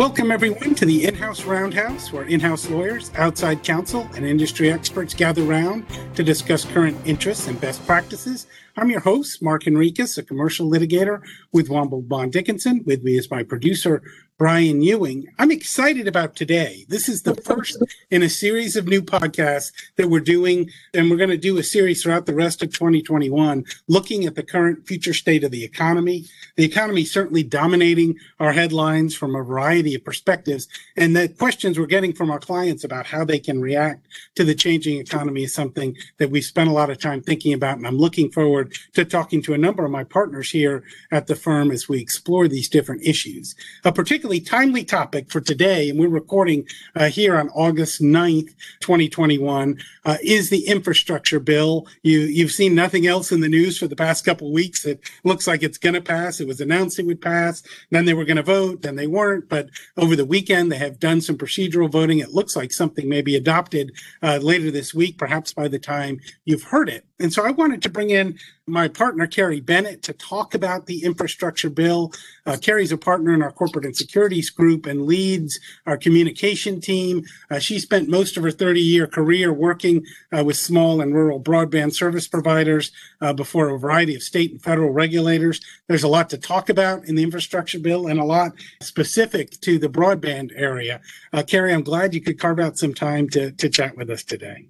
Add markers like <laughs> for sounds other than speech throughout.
Welcome, everyone, to the In House Roundhouse, where in house lawyers, outside counsel, and industry experts gather round to discuss current interests and best practices. I'm your host, Mark Enriquez, a commercial litigator with Womble Bond Dickinson. With me is my producer, Brian Ewing. I'm excited about today. This is the first in a series of new podcasts that we're doing, and we're going to do a series throughout the rest of 2021 looking at the current future state of the economy. The economy certainly dominating our headlines from a variety of perspectives, and the questions we're getting from our clients about how they can react to the changing economy is something that we've spent a lot of time thinking about, and I'm looking forward to talking to a number of my partners here at the firm as we explore these different issues. A particular particularly timely topic for today, and we're recording uh, here on August 9th, 2021, uh, is the infrastructure bill. You, you've seen nothing else in the news for the past couple weeks. It looks like it's going to pass. It was announced it would pass. Then they were going to vote. Then they weren't. But over the weekend, they have done some procedural voting. It looks like something may be adopted uh, later this week, perhaps by the time you've heard it. And so I wanted to bring in my partner, Carrie Bennett, to talk about the infrastructure bill. Uh, Carrie's a partner in our corporate and securities group and leads our communication team. Uh, she spent most of her 30 year career working uh, with small and rural broadband service providers uh, before a variety of state and federal regulators. There's a lot to talk about in the infrastructure bill and a lot specific to the broadband area. Uh, Carrie, I'm glad you could carve out some time to, to chat with us today.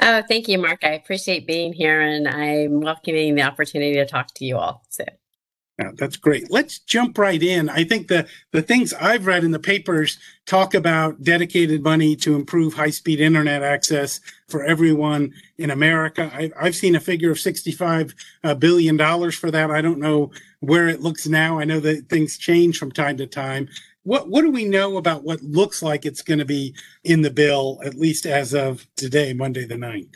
Oh, thank you, Mark. I appreciate being here and I'm welcoming the opportunity to talk to you all. So yeah, that's great. Let's jump right in. I think the, the things I've read in the papers talk about dedicated money to improve high speed internet access for everyone in America. I, have seen a figure of $65 uh, billion for that. I don't know where it looks now. I know that things change from time to time what what do we know about what looks like it's going to be in the bill, at least as of today, Monday the 9th?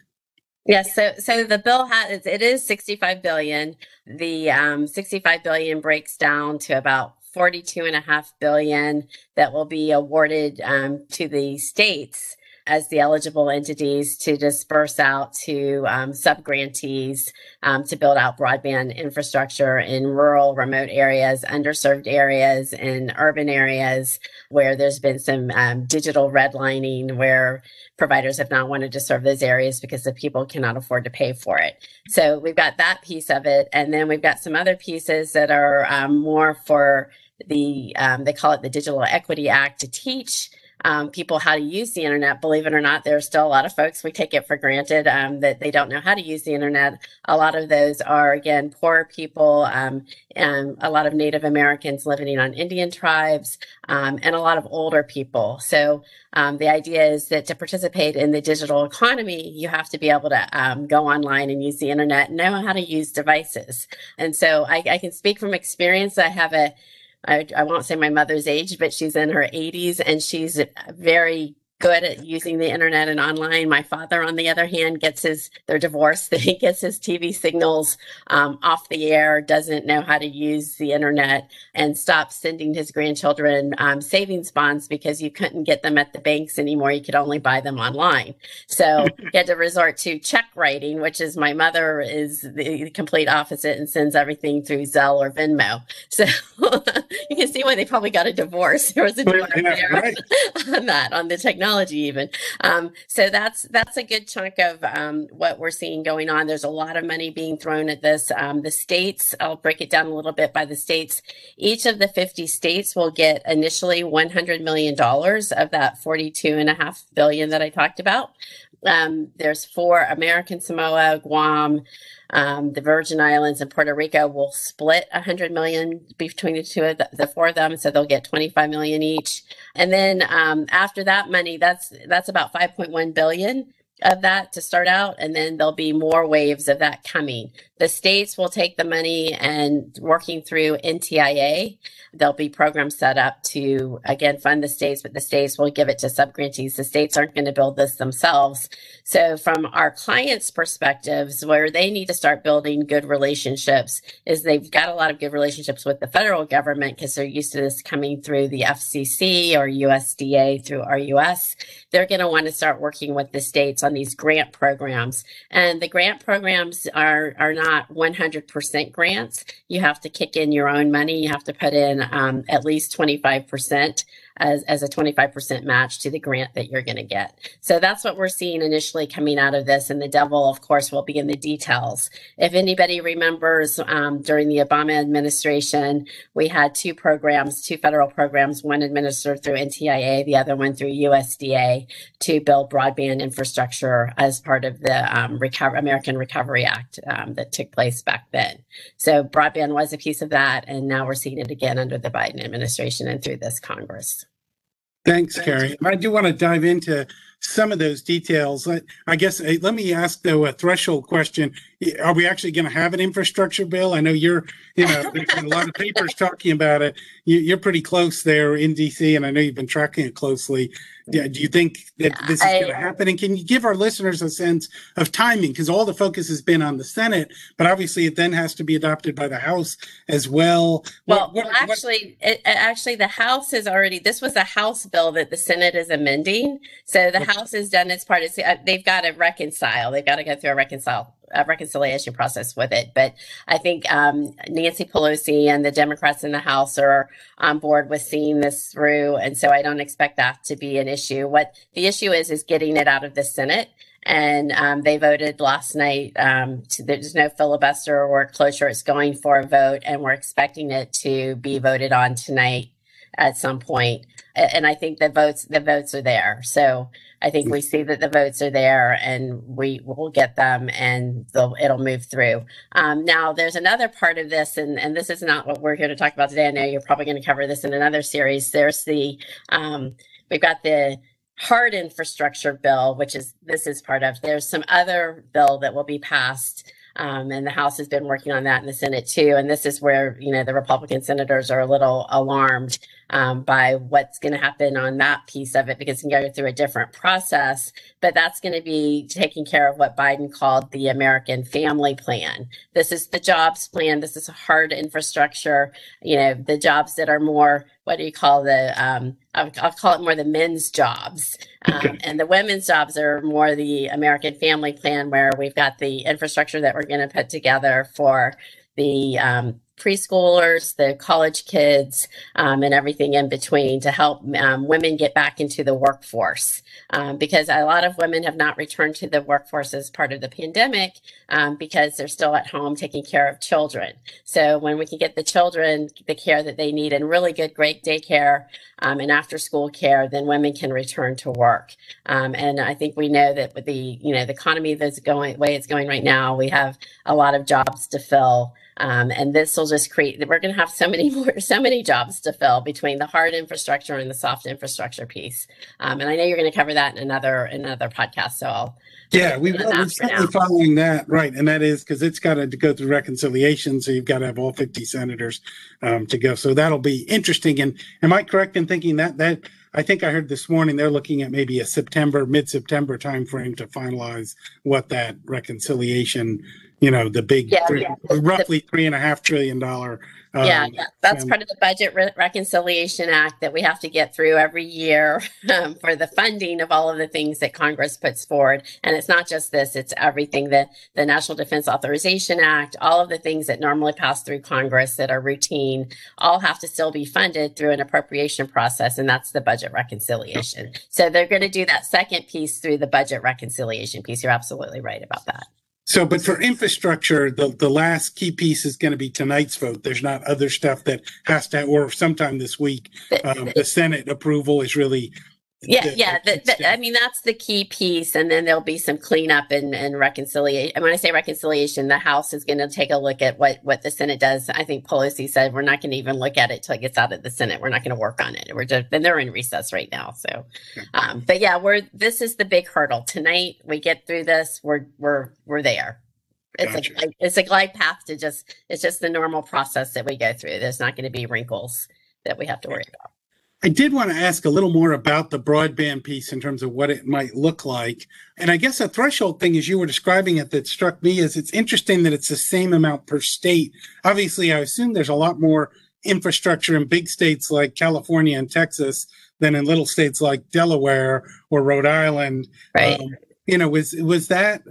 Yes, so so the bill has it is 65 billion. The um, 65 billion breaks down to about 42 and a half billion that will be awarded um, to the states as the eligible entities to disperse out to um, subgrantees um, to build out broadband infrastructure in rural, remote areas, underserved areas, and urban areas where there's been some um, digital redlining where providers have not wanted to serve those areas because the people cannot afford to pay for it. So we've got that piece of it. And then we've got some other pieces that are um, more for the, um, they call it the Digital Equity Act to teach um, people how to use the internet. Believe it or not, there's still a lot of folks we take it for granted um, that they don't know how to use the internet. A lot of those are again poor people, um, and a lot of Native Americans living on Indian tribes, um, and a lot of older people. So um, the idea is that to participate in the digital economy, you have to be able to um, go online and use the internet, know how to use devices. And so I, I can speak from experience. I have a I, I won't say my mother's age, but she's in her 80s and she's very good at using the internet and online. My father, on the other hand, gets his, they're divorced, <laughs> he gets his TV signals um, off the air, doesn't know how to use the internet, and stops sending his grandchildren um, savings bonds because you couldn't get them at the banks anymore. You could only buy them online. So <laughs> he had to resort to check writing, which is my mother is the complete opposite and sends everything through Zelle or Venmo. <laughs> So you can see why they probably got a divorce. <laughs> There was a divorce yeah, there right. <laughs> on that, on the technology even. Um, so that's that's a good chunk of um, what we're seeing going on. There's a lot of money being thrown at this. Um, the states, I'll break it down a little bit by the states. Each of the 50 states will get initially 100 million dollars of that 42 and a half billion that I talked about. Um, there's four American Samoa, Guam, um, the Virgin Islands and Puerto Rico will split 100 million between the two of the, the, four of them, so they'll get 25 million each. And then um, after that money, that's that's about 5.1 billion of that to start out, and then there'll be more waves of that coming. The states will take the money and working through NTIA, there'll be programs set up to again fund the states, but the states will give it to subgrantees. The states aren't going to build this themselves. So from our clients' perspectives, where they need to start building good relationships is they've got a lot of good relationships with the federal government because they're used to this coming through the FCC or USDA through RUS. They're going to want to start working with the states on these grant programs. And the grant programs are, are not 100% grants. You have to kick in your own money. You have to put in um, at least 25% as, as a 25% match to the grant that you're going to get. So that's what we're seeing initially coming out of this. And the devil, of course, will be in the details. If anybody remembers um, during the Obama administration, we had two programs, two federal programs, one administered through NTIA, the other one through USDA to build broadband infrastructure as part of the um, Recover- American Recovery Act um, that took place back then. So broadband was a piece of that. And now we're seeing it again under the Biden administration and through this Congress. Thanks, Carrie. I do want to dive into some of those details. I, I guess let me ask though a threshold question: Are we actually going to have an infrastructure bill? I know you're, you know, there's been a lot of papers talking about it. You, are pretty close there in DC, and I know you've been tracking it closely. Do, do you think that this is going to happen? And can you give our listeners a sense of timing? Because all the focus has been on the Senate, but obviously it then has to be adopted by the House as well. Well, what, what, actually, what, it, actually, the House has already. This was a House bill that the Senate is amending. So the House has done its part. It's, uh, they've got to reconcile. They've got to go through a reconcile a reconciliation process with it. But I think um, Nancy Pelosi and the Democrats in the House are on board with seeing this through, and so I don't expect that to be an issue. What the issue is is getting it out of the Senate. And um, they voted last night. Um, to, there's no filibuster or cloture. It's going for a vote, and we're expecting it to be voted on tonight at some point. And I think the votes the votes are there. So I think we see that the votes are there and we will get them and it'll move through. Um, now, there's another part of this, and, and this is not what we're here to talk about today. I know you're probably going to cover this in another series. There's the, um, we've got the hard infrastructure bill, which is this is part of. There's some other bill that will be passed um, and the House has been working on that in the Senate too. And this is where, you know, the Republican senators are a little alarmed um, by what's going to happen on that piece of it because you can go through a different process. But that's going to be taking care of what Biden called the American Family Plan. This is the jobs plan. This is hard infrastructure. You know, the jobs that are more what do you call the um, I'll, I'll, call it more the men's jobs um, okay. and the women's jobs are more the american family plan where we've got the infrastructure that we're going to put together for the um, preschoolers, the college kids, um, and everything in between to help um, women get back into the workforce. Um, because a lot of women have not returned to the workforce as part of the pandemic um, because they're still at home taking care of children. So when we can get the children the care that they need and really good, great daycare um, and after school care, then women can return to work. Um, and I think we know that with the you know the economy that's going way it's going right now, we have a lot of jobs to fill. Um, and this will just create, we're going to have so many <laughs> more, so many jobs to fill between the hard infrastructure and the soft infrastructure piece. Um, and I know you're going to cover that in another, another podcast. So I'll, yeah, we, are certainly following that, right? And that is because it's got to go through reconciliation, so you've got to have all 50 senators um, to go. So that'll be interesting. And am I correct in thinking that that I think I heard this morning they're looking at maybe a September, mid-September timeframe to finalize what that reconciliation you know the big yeah, three, yeah. roughly three and a half trillion dollar um, yeah, yeah, that's part of the budget Re- reconciliation act that we have to get through every year <laughs> um, for the funding of all of the things that congress puts forward. And it's not just this it's everything that the national defense authorization act all of the things that normally pass through congress that are routine all have to still be funded through an appropriation process and that's the budget reconciliation. So they're going to do that second piece through the budget reconciliation piece. You're absolutely right about that so, but for infrastructure, the, the last key piece is going to be tonight's vote. There's not other stuff that has to, or sometime this week, um, the Senate approval is really yeah, yeah. The, the, I mean, that's the key piece, and then there'll be some cleanup and, and reconciliation. And when I say reconciliation, the House is going to take a look at what what the Senate does. I think Pelosi said we're not going to even look at it till it gets out of the Senate. We're not going to work on it. We're just and they're in recess right now. So, um, but yeah, we're this is the big hurdle tonight. We get through this. We're we're we're there. It's gotcha. a it's a glide path to just it's just the normal process that we go through. There's not going to be wrinkles that we have to worry about. I did want to ask a little more about the broadband piece in terms of what it might look like. And I guess a threshold thing, as you were describing it, that struck me is it's interesting that it's the same amount per state. Obviously, I assume there's a lot more infrastructure in big states like California and Texas than in little states like Delaware or Rhode Island. Right. Um, you know, was was that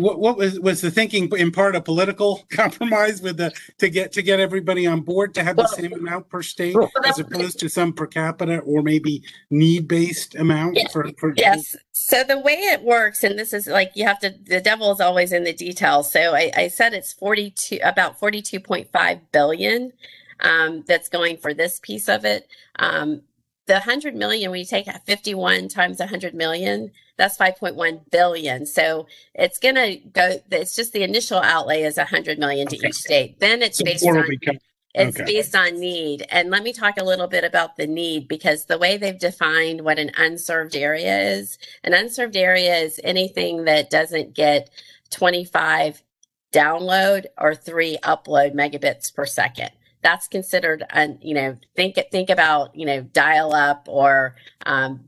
what what was was the thinking in part a political <laughs> compromise with the to get to get everybody on board to have the same amount per state as opposed to some per capita or maybe need based amount Yeah, for, for Yes. So the way it works, and this is like you have to, the devil is always in the details. So I, I said it's 42, about 42.5 billion um, that's going for this piece of it. Um, the 100 million, when you take 51 times 100 million, that's 5.1 billion. So it's going to go, it's just the initial outlay is 100 million to Okay. each state. Then it's So based on it's Okay. based on need. And let me talk a little bit about the need because the way they've defined what an unserved area is, an unserved area is anything that doesn't get 25 download or three upload megabits per second. That's considered, un, you know, think think about, you know, dial up or um,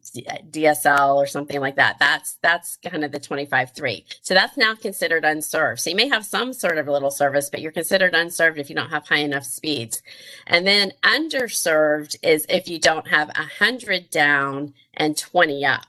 DSL or something like that. That's that's kind of the 25.3. So that's now considered unserved. So you may have some sort of little service, but you're considered unserved if you don't have high enough speeds. And then underserved is if you don't have 100 down and 20 up.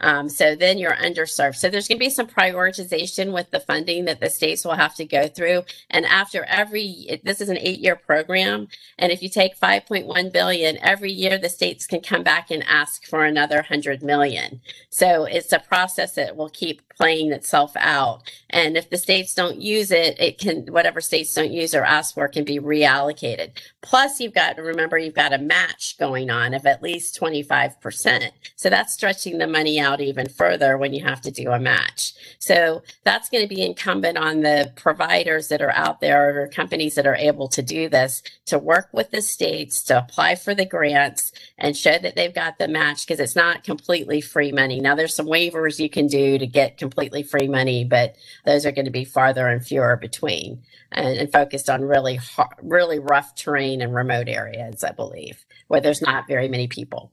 Um, so then you're underserved. So there's going to be some prioritization with the funding that the states will have to go through. And after every, this is an eight-year program, and if you take 5.1 billion every year, the states can come back and ask for another 100 million. So it's a process that will keep playing itself out. And if the states don't use it, it can whatever states don't use or ask for can be reallocated. Plus, you've got to remember you've got a match going on of at least 25%. So that's stretching the money out even further when you have to do a match. So that's going to be incumbent on the providers that are out there or companies that are able to do this to work with the states to apply for the grants and show that they've got the match because it's not completely free money. Now there's some waivers you can do to get completely free money, but those are going to be farther and fewer between and, and focused on really hard, really rough terrain and remote areas, I believe, where there's not very many people.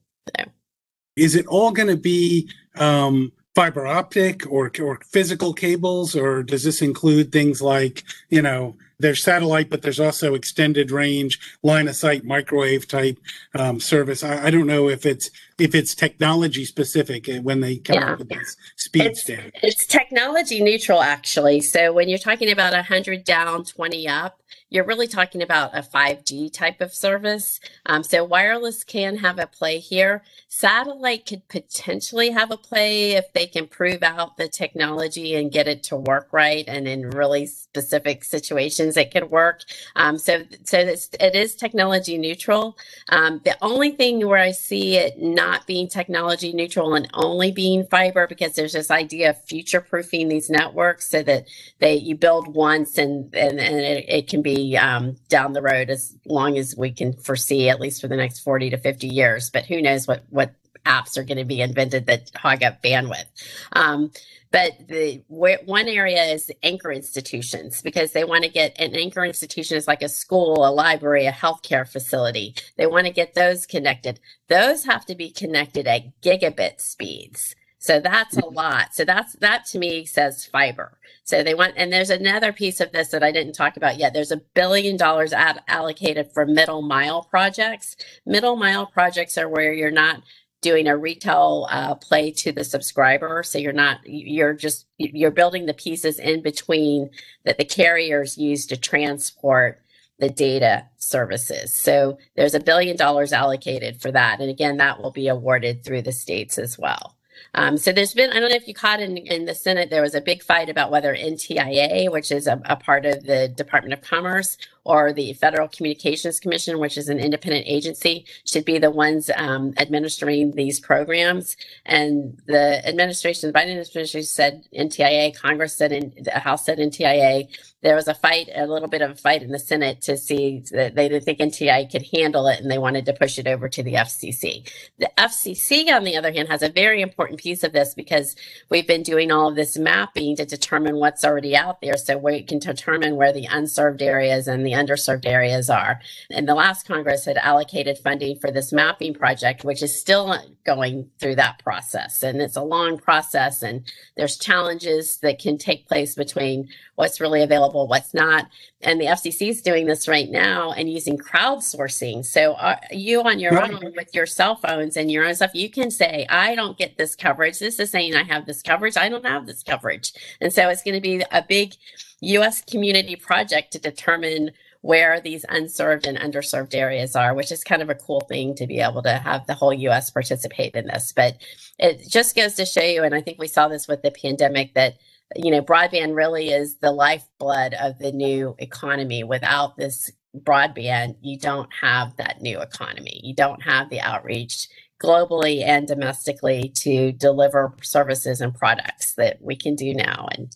Is it all going to be um, fiber optic or or physical cables, or does this include things like you know there's satellite, but there's also extended range, line of sight, microwave type um, service? I, I don't know if it's if it's technology specific uh, when they come Yeah. up with these speed It's- standards. It's technology neutral, actually. So when you're talking about 100 down, 20 up, you're really talking about a 5G type of service. Um, so wireless can have a play here. Satellite could potentially have a play if they can prove out the technology and get it to work right, and in really specific situations it could work. Um, so, so it's, it is technology neutral. Um, the only thing where I see it not being technology neutral and only being fiber, because there's this idea of future proofing these networks so that they you build once and and, and it, it can be um, down the road as long as we can foresee, at least for the next 40 to 50 years. But who knows what what apps are going to be invented that hog up bandwidth. Um, but the one area is anchor institutions because they want to get an anchor institution is like a school, a library, a healthcare facility. They want to get those connected. Those have to be connected at gigabit speeds. So that's a lot. So that's that to me says fiber. So they want, and there's another piece of this that I didn't talk about yet. There's a billion dollars ad, allocated for middle mile projects. Middle mile projects are where you're not doing a retail uh, play to the subscriber. So you're not, you're just, you're building the pieces in between that the carriers use to transport the data services. So there's a billion dollars allocated for that. And again, that will be awarded through the states as well. Um, so there's been, I don't know if you caught in, in the Senate, there was a big fight about whether NTIA, which is a, a part of the Department of Commerce, or the Federal Communications Commission, which is an independent agency, should be the ones um, administering these programs. And the administration, the Biden administration said NTIA, Congress said, in, the House said NTIA. There was a fight, a little bit of a fight in the Senate to see that they didn't think NTIA could handle it and they wanted to push it over to the FCC. The FCC, on the other hand, has a very important piece of this because we've been doing all of this mapping to determine what's already out there so we can determine where the unserved areas and the underserved areas are. And the last Congress had allocated funding for this mapping project, which is still going through that process. And it's a long process, and there's challenges that can take place between what's really available what's not. And the FCC is doing this right now and using crowdsourcing. So uh, you on your right. own with your cell phones and your own stuff, you can say, I don't get this coverage. This is saying I have this coverage. I don't have this coverage. And so it's going to be a big US community project to determine where these unserved and underserved areas are, which is kind of a cool thing to be able to have the whole US participate in this. But it just goes to show you, and I think we saw this with the pandemic, that you know, broadband really is the lifeblood of the new economy. Without this broadband, you don't have that new economy. You don't have the outreach globally and domestically to deliver services and products that we can do now. And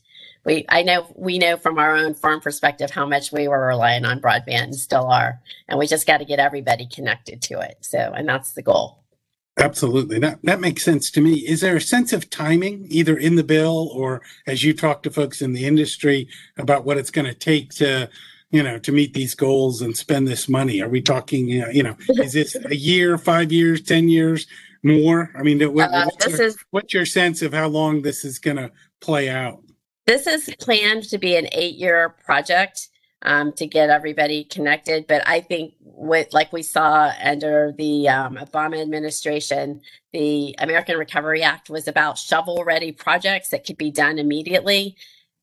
we I know we know from our own farm perspective how much we were relying on broadband and still are. And we just got to get everybody connected to it. So and that's the goal. Absolutely. That that makes sense to me. Is there a sense of timing either in the bill or as you talk to folks in the industry about what it's going to take to you know to meet these goals and spend this money are we talking you know <laughs> is this a year five years ten years more i mean what, uh, what's, your, is, what's your sense of how long this is going to play out this is planned to be an eight year project um, to get everybody connected. But I think with like we saw under the um, Obama administration, the American Recovery Act was about shovel ready projects that could be done immediately.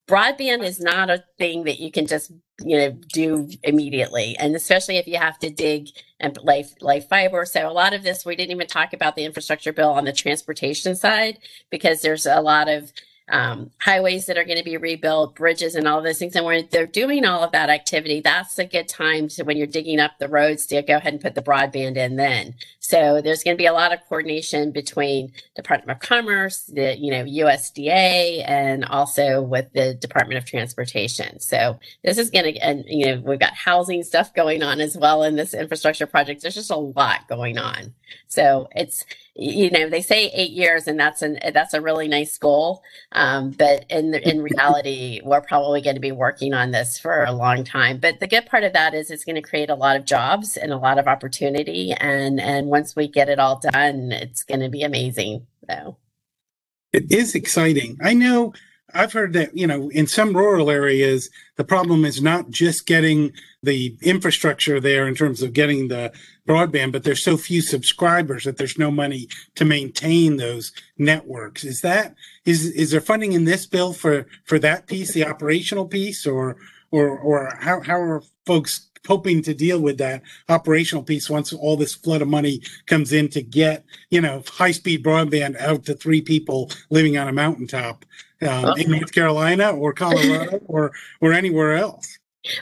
Broadband is not a thing that you can just you know do immediately, and especially if you have to dig and lay lay fiber. So a lot of this we didn't even talk about the infrastructure bill on the transportation side because there's a lot of um, highways that are going to be rebuilt, bridges, and all those things. And when they're doing all of that activity, that's a good time to when you're digging up the roads to go ahead and put the broadband in. Then, so there's going to be a lot of coordination between the Department of Commerce, the you know USDA, and also with the Department of Transportation. So this is going to, and you know, we've got housing stuff going on as well in this infrastructure project. There's just a lot going on. So it's you know they say eight years and that's an that's a really nice goal um, but in in reality we're probably going to be working on this for a long time. But the good part of that is it's going to create a lot of jobs and a lot of opportunity. And and once we get it all done it's going to be amazing so it is exciting. I know I've heard that, you know, in some rural areas, the problem is not just getting the infrastructure there in terms of getting the broadband, but there's so few subscribers that there's no money to maintain those networks. Is that is is there funding in this bill for for that piece, the operational piece, or or or how how are folks hoping to deal with that operational piece once all this flood of money comes in to get you know high speed broadband out to three people living on a mountaintop um, in North Carolina or Colorado or or anywhere else.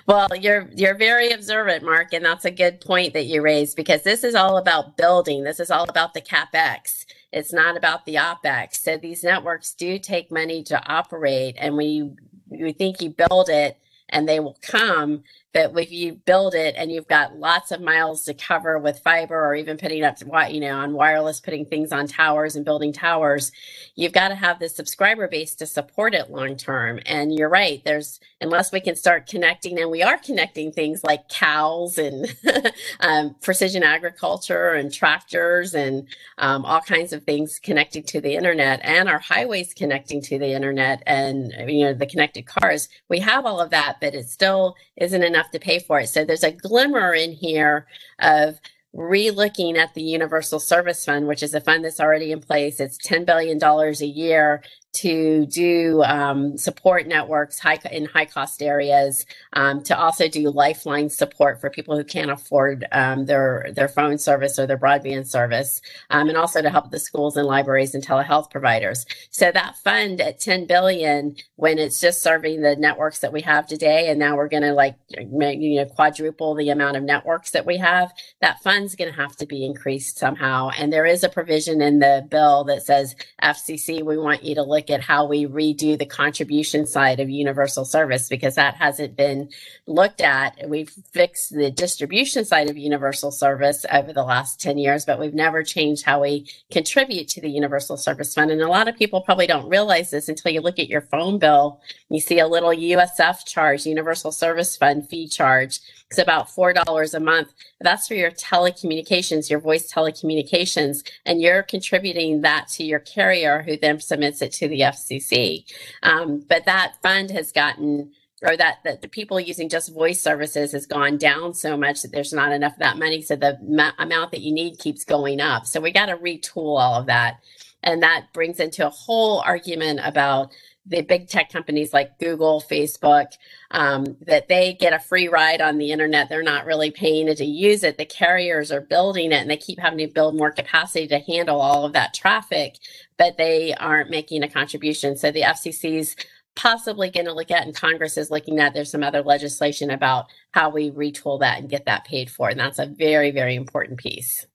Well, you're you're very observant, Mark, and that's a good point that you raised because this is all about building. This is all about the capex. It's not about the opex. So these networks do take money to operate, and we we think you build it and they will come but if you build it and you've got lots of miles to cover with fiber or even putting up you know on wireless putting things on towers and building towers you've got to have the subscriber base to support it long term. And you're right there's unless we can start connecting and we are connecting things like cows and <laughs> um, precision agriculture and tractors and um, all kinds of things connecting to the internet and our highways connecting to the internet and you know the connected cars we have all of that but it still isn't enough have to pay for it. So there's a glimmer in here of relooking at the Universal Service Fund, which is a fund that's already in place. It's $10 billion a year to do um, support networks high, in high cost areas, um, to also do lifeline support for people who can't afford um, their their phone service or their broadband service, um, and also to help the schools and libraries and telehealth providers. So that fund at 10 billion, when it's just serving the networks that we have today, and now we're going to like you know quadruple the amount of networks that we have, that fund's going to have to be increased somehow. And there is a provision in the bill that says FCC, we want you to look look at how we redo the contribution side of universal service because that hasn't been looked at. We've fixed the distribution side of universal service over the last 10 years, but we've never changed how we contribute to the universal service fund. And a lot of people probably don't realize this until you look at your phone bill. You see a little USF charge, universal service fund fee charge. It's about $4 a month. That's for your telecommunications, your voice telecommunications, and you're contributing that to your carrier who then submits it to the FCC. Um, but that fund has gotten or that that the people using just voice services has gone down so much that there's not enough of that money. So the ma- amount that you need keeps going up. So we got to retool all of that. And that brings into a whole argument about the big tech companies like Google, Facebook, um, that they get a free ride on the internet. They're not really paying to use it. The carriers are building it and they keep having to build more capacity to handle all of that traffic, but they aren't making a contribution. So the FCC's possibly going to look at and Congress is looking at there's some other legislation about how we retool that and get that paid for. And that's a very, very important piece.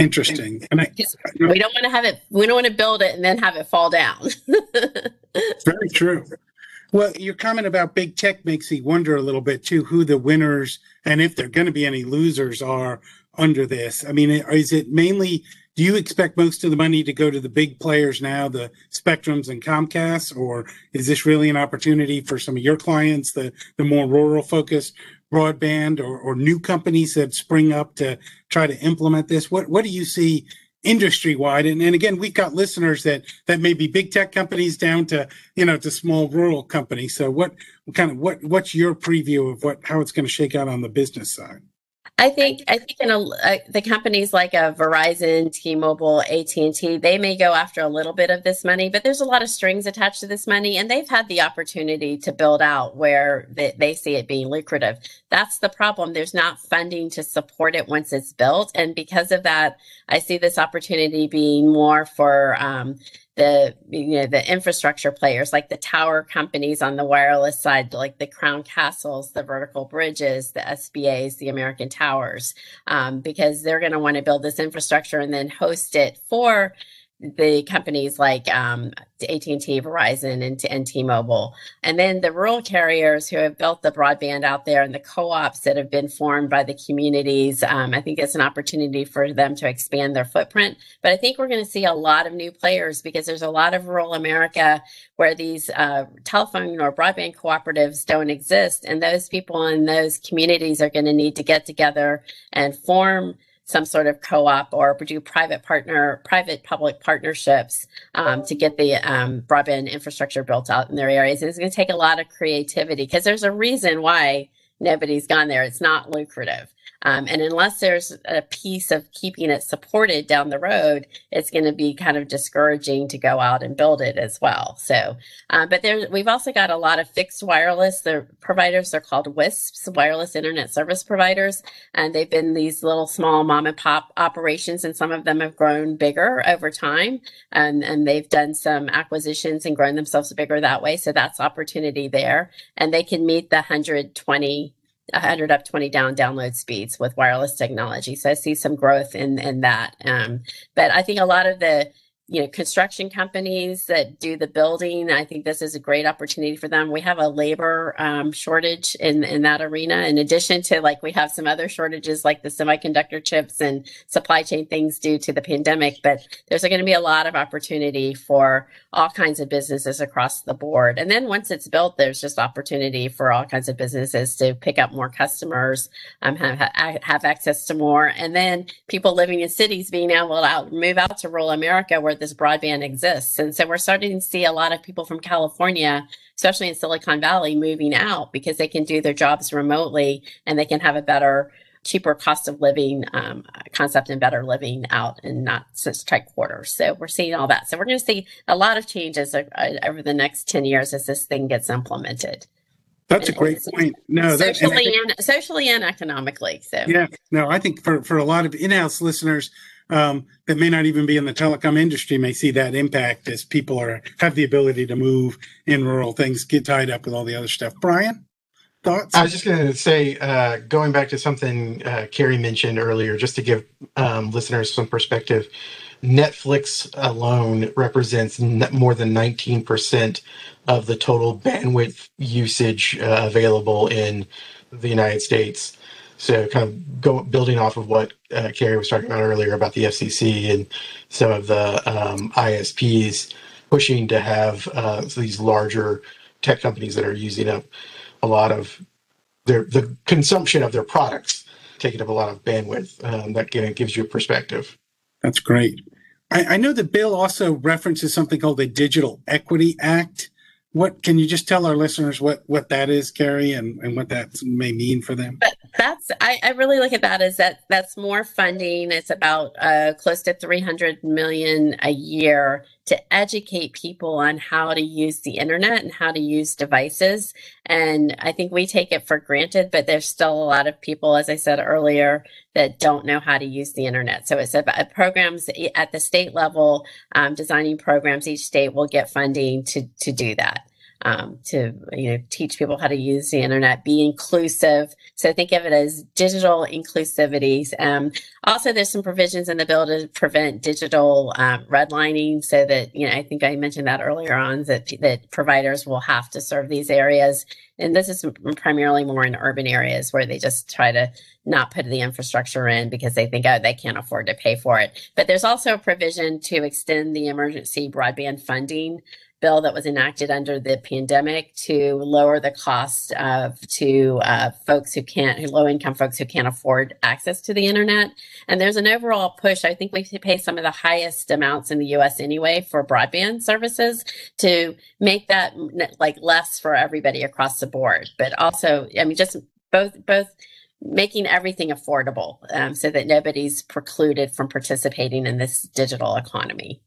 Interesting. And I, we don't want to have it, we don't want to build it and then have it fall down. <laughs> very true. Well, your comment about big tech makes me wonder a little bit too who the winners and if there are going to be any losers are under this. I mean, is it mainly do you expect most of the money to go to the big players now, the Spectrums and Comcast, or is this really an opportunity for some of your clients, the the more rural focused broadband or, or new companies that spring up to try to implement this? What what do you see industry wide? And, and again, we've got listeners that that may be big tech companies down to you know to small rural companies. So what, what kind of what what's your preview of what how it's going to shake out on the business side? I think I think in a, uh, the companies like a uh, Verizon, T-Mobile, AT&T, they may go after a little bit of this money, but there's a lot of strings attached to this money, and they've had the opportunity to build out where they, they see it being lucrative. That's the problem. There's not funding to support it once it's built, and because of that, I see this opportunity being more for um, the you know the infrastructure players like the tower companies on the wireless side like the crown castles the vertical bridges the sbas the american towers um, because they're going to want to build this infrastructure and then host it for the companies like um, AT&T, Verizon, and, and T-Mobile, and then the rural carriers who have built the broadband out there, and the co-ops that have been formed by the communities. Um, I think it's an opportunity for them to expand their footprint. But I think we're going to see a lot of new players because there's a lot of rural America where these uh, telephone or broadband cooperatives don't exist, and those people in those communities are going to need to get together and form some sort of co-op or do private partner, private public partnerships um, to get the um, broadband infrastructure built out in their areas. And it's going to take a lot of creativity because there's a reason why nobody's gone there. It's not lucrative. Um, and unless there's a piece of keeping it supported down the road, it's going to be kind of discouraging to go out and build it as well. So, uh, but there, we've also got a lot of fixed wireless the providers. They're called WISPs, wireless internet service providers, and they've been these little small mom and pop operations, and some of them have grown bigger over time, and and they've done some acquisitions and grown themselves bigger that way. So that's opportunity there, and they can meet the 120 100 up 20 down download speeds with wireless technology. So i see some growth in in that. Um, but i think a lot of the you know construction companies that do the building i think this is a great opportunity for them. We have a labor um, shortage in in that arena. In addition to like we have some other shortages like the semiconductor chips and supply chain things due to the pandemic but there's going to be a lot of opportunity for all kinds of businesses across the board. And then once it's built there's just opportunity for all kinds of businesses to pick up more customers um, have, have access to more. And then people living in cities being able to move out to rural america where this broadband exists. And so we're starting to see a lot of people from California, especially in Silicon Valley, moving out because they can do their jobs remotely and they can have a better, cheaper cost of living um, concept and better living out in not such tight quarters. So we're seeing all that. So we're going to see a lot of changes over the next 10 years as this thing gets implemented. That's a great point. No, socially and, and, socially and economically. So yeah, no, I think for for a lot of in-house listeners, um, that may not even be in the telecom industry may see that impact as people are have the ability to move in rural things get tied up with all the other stuff. Brian, thoughts? I was just going to say, uh, going back to something uh, Carrie mentioned earlier, just to give um, listeners some perspective. Netflix alone represents more than 19% of the total bandwidth usage uh, available in the United States. So, kind of go, building off of what uh, Carrie was talking about earlier about the FCC and some of the um, ISPs pushing to have uh, these larger tech companies that are using up a lot of their the consumption of their products, taking up a lot of bandwidth. Um, that gives you a perspective. That's great. I, I know the bill also references something called the Digital Equity Act. what can you just tell our listeners what what that is, Carrie, and, and what that may mean for them? But that's I, I really look at that as that that's more funding. It's about uh, close to 300 million a year to educate people on how to use the internet and how to use devices. And I think we take it for granted, but there's still a lot of people, as I said earlier, that don't know how to use the internet. So it's about programs at the state level, um, designing programs. Each state will get funding to to do that um, to you know teach people how to use the internet, be inclusive. So think of it as digital inclusivity. Um, also, there's some provisions in the bill to prevent digital um, redlining, so that you know I think I mentioned that earlier on that that providers will have to serve these areas, and this is primarily more in urban areas where they just try to not put the infrastructure in because they think oh they can't afford to pay for it. But there's also a provision to extend the emergency broadband funding bill that was enacted under the pandemic to lower the cost of to uh, folks who can't, low income folks who can't afford access to the internet. And there's an overall push. I think we pay some of the highest amounts in the U.S. anyway for broadband services to make that like less for everybody across the board. But also, I mean, just both both making everything affordable um, so that nobody's precluded from participating in this digital economy.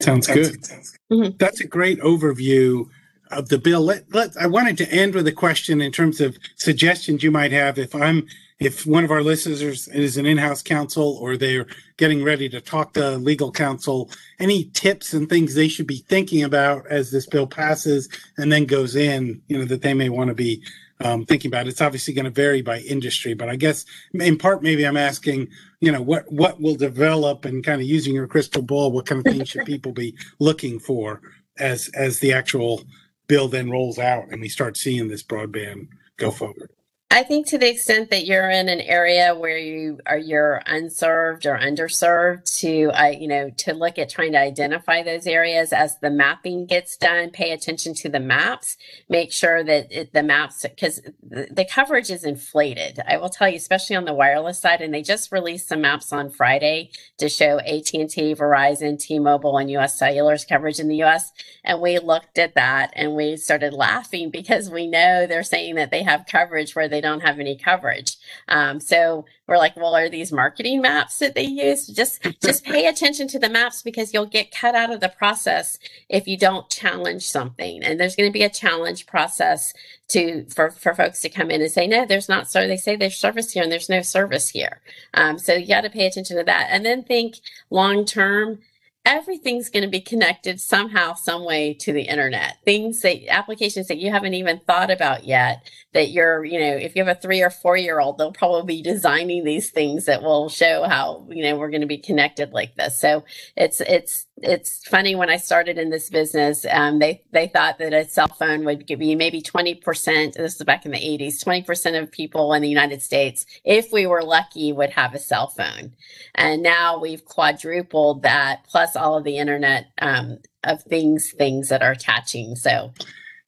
Sounds good. Mm-hmm. That's a great overview of the bill. Let, let, I wanted to end with a question in terms of suggestions you might have if I'm if one of our listeners is an in-house counsel or they're getting ready to talk to legal counsel, any tips and things they should be thinking about as this bill passes and then goes in, you know, that they may want to be um, thinking about. it. It's obviously going to vary by industry, but I guess in part maybe I'm asking, you know, what what will develop and kind of using your crystal ball, what kind of things should people be looking for as as the actual bill then rolls out and we start seeing this broadband go forward. I think to the extent that you're in an area where you are you're unserved or underserved, to uh, you know to look at trying to identify those areas as the mapping gets done. Pay attention to the maps. Make sure that it, the maps because the, the coverage is inflated. I will tell you, especially on the wireless side, and they just released some maps on Friday to show AT and T, Verizon, T-Mobile, and U.S. Cellular's coverage in the U.S. And we looked at that and we started laughing because we know they're saying that they have coverage where they they don't have any coverage. Um, so we're like, well, are these marketing maps that they use? Just just pay attention to the maps because you'll get cut out of the process if you don't challenge something. And there's going to be a challenge process to for for folks to come in and say, no, there's not. So they say there's service here and there's no service here. Um, so you got to pay attention to that, and then think long term everything's going to be connected somehow some way to the internet things that applications that you haven't even thought about yet that you're you know if you have a three or four year old they'll probably be designing these things that will show how you know we're going to be connected like this so it's it's it's funny when I started in this business, um, they they thought that a cell phone would give you maybe twenty percent. This is back in the eighties. Twenty percent of people in the United States, if we were lucky, would have a cell phone, and now we've quadrupled that, plus all of the internet um, of things things that are attaching. So,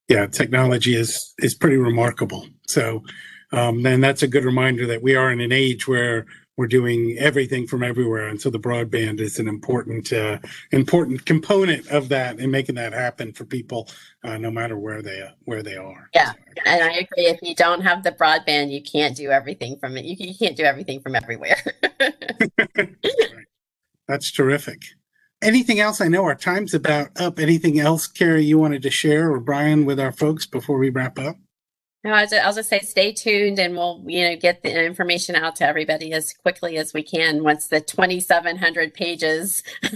yeah, technology is is pretty remarkable. So, um, and that's a good reminder that we are in an age where we're doing everything from everywhere and so the broadband is an important uh, important component of that and making that happen for people uh, no matter where they where they are yeah and i agree if you don't have the broadband you can't do everything from it you, you can't do everything from everywhere <laughs> <laughs> that's terrific anything else i know our time's about up anything else carrie you wanted to share or brian with our folks before we wrap up no, I'll just, I'll just say stay tuned and we'll, you know, get the information out to everybody as quickly as we can once the 2,700 pages <laughs>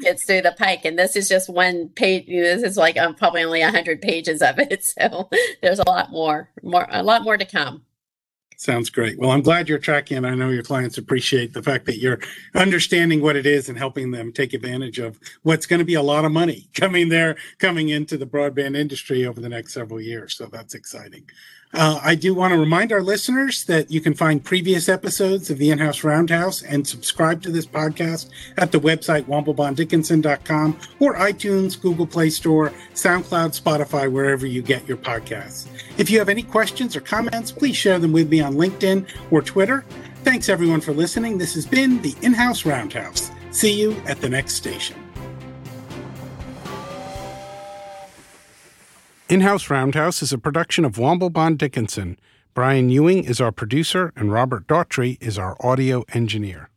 gets through the pike. And this is just one page. This is like um, probably only 100 pages of it. <laughs> So there's a lot more, more, a lot more to come. Sounds great. Well, I'm glad you're tracking. I know your clients appreciate the fact that you're understanding what it is and helping them take advantage of what's going to be a lot of money <laughs> coming there, coming into the broadband industry over the next several years. So that's exciting. Uh, I do want to remind our listeners that you can find previous episodes of the In-House Roundhouse and subscribe to this podcast at the website womblebonddickinson.com or iTunes, Google Play Store, SoundCloud, Spotify, wherever you get your podcasts. If you have any questions or comments, please share them with me on LinkedIn or Twitter. Thanks everyone for listening. This has been the In-House Roundhouse. See you at the next station. In House Roundhouse is a production of Womble Bond Dickinson. Brian Ewing is our producer, and Robert Daughtry is our audio engineer.